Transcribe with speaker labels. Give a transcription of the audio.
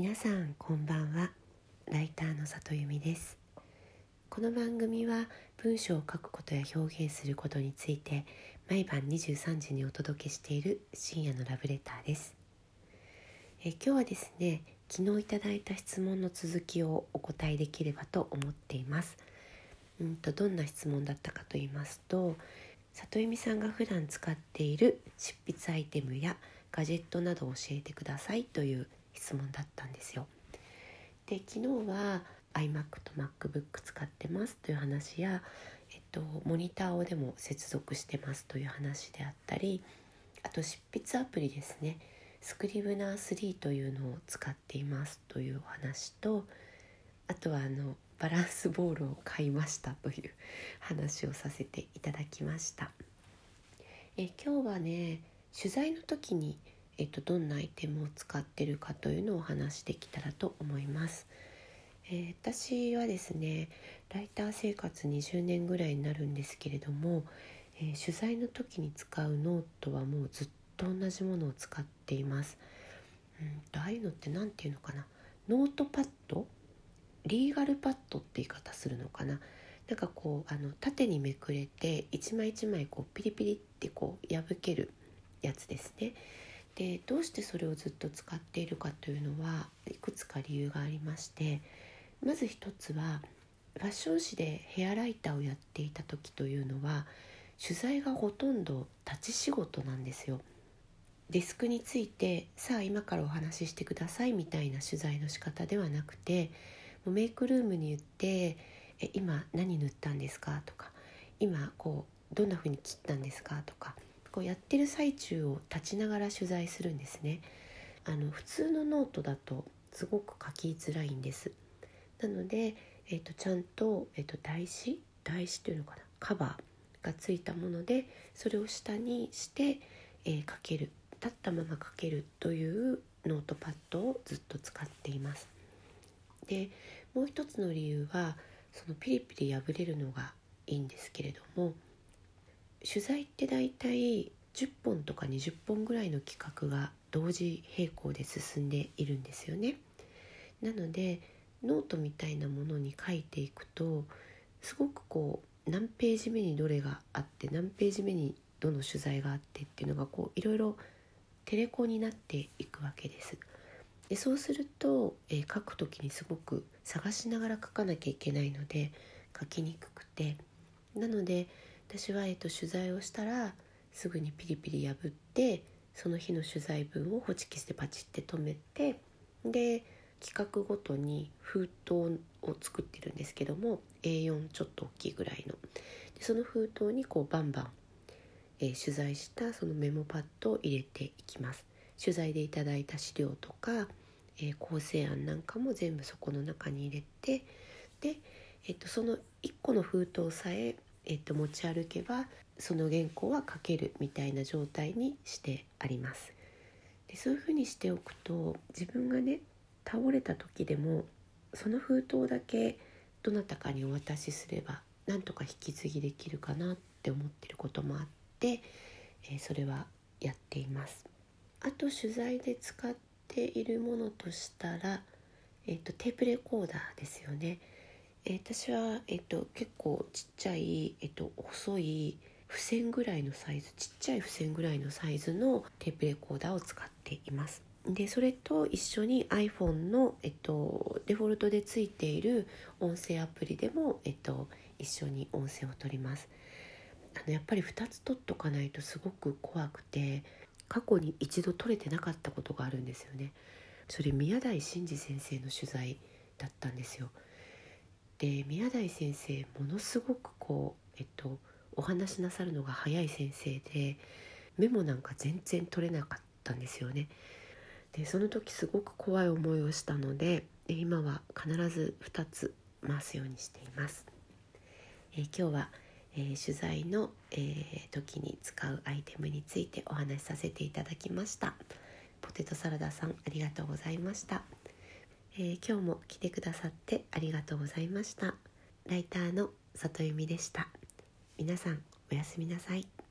Speaker 1: 皆さんこんばんは。ライターの里由美です。この番組は文章を書くことや表現することについて毎晩23時にお届けしている深夜のラブレターです。え今日はですね昨日いただいた質問の続きをお答えできればと思っています。うんとどんな質問だったかと言いますと里由美さんが普段使っている執筆アイテムやガジェットなどを教えてくださいという質問だったんですよ。で昨日は iMac と MacBook 使ってますという話や、えっと、モニターをでも接続してますという話であったりあと執筆アプリですねスクリブナー3というのを使っていますというお話とあとはあのバランスボールを買いましたという話をさせていただきましたえ今日はね取材の時にえっと、どんなアイテムを使ってるかというのをお話しできたらと思います。えー、私はですねライター生活20年ぐらいになるんですけれども、えー、取材の時に使うノートはもうずっと同じものを使っています。うんとああいうのって何て言うのかなノートパッド？リーガルパッドって言い方するのかななんかこうあの縦にめくれて一枚一枚こうピリピリってこう破けるやつですね。でどうしてそれをずっと使っているかというのはいくつか理由がありましてまず一つはファッション誌でヘアライターをやっていた時というのは取材がほとんど立ち仕事なんですよ。デスクについてさあ今からお話ししてくださいみたいな取材の仕方ではなくてもうメイクルームに言って「え今何塗ったんですか?」とか「今こうどんな風に切ったんですか?」とかこうやってる最中を立ちながら取材するんですね。あの普通のノートだとすごく書きづらいんです。なので、えーと、ちゃんと,、えーと、台紙？台紙というのかな？カバーがついたものでそれを下にして、えー、書ける。立ったまま書けるというノートパッドをずっと使っています。でもう一つの理由はそのピリピリ破れるのがいいんですけれども取材って大体10本とか20本ぐらいの企画が同時並行で進んでいるんですよね。なのでノートみたいなものに書いていくとすごくこう何ページ目にどれがあって何ページ目にどの取材があってっていうのがこういろいろテレコになっていくわけです。でそうすると、えー、書く時にすごく探しながら書かなきゃいけないので書きにくくてなので私は、えっと、取材をしたらすぐにピリピリ破ってその日の取材文をホチキスでパチって留めてで企画ごとに封筒を作ってるんですけども A4 ちょっと大きいぐらいの。でその封筒にこうバンバン、えー、取材したそのメモパッドを入れていきます。取材でいただいた資料とか、えー、構成案なんかも全部そこの中に入れてで、えー、とその1個の封筒さええっと、持ち歩けばその原稿は書けるみたいな状態にしてあります。でそういうふうにしておくと自分がね倒れた時でもその封筒だけどなたかにお渡しすればなんとか引き継ぎできるかなって思ってることもあって、え、それはやっています。あと取材で使っているものとしたら、えーと、テープレコーダーですよね。え、私は、えーと、結構ちっちゃい、えーと、細い付箋ぐらいのサイズちっちゃい付箋ぐらいのサイズのテープレコーダーを使っています。でそれと一緒に iPhone の、えっと、デフォルトでついている音声アプリでも、えっと、一緒に音声を取ります。あのやっぱり2つ取っとかないとすごく怖くて過去に一度取れてなかったことがあるんですよね。それ宮台真司先生の取材だったんですよ。で宮台先生ものすごくこうえっとお話しなさるのが早い先生でメモなんか全然取れなかったんですよね。でその時すごく怖い思いをしたので今は必ず2つ回すようにしています。えー、今日は、えー、取材の、えー、時に使うアイテムについてお話しさせていただきました。ポテトサラダさんありがとうございました。えー、今日も来てくださってありがとうございました。ライターの里由美でした。皆さんおやすみなさい。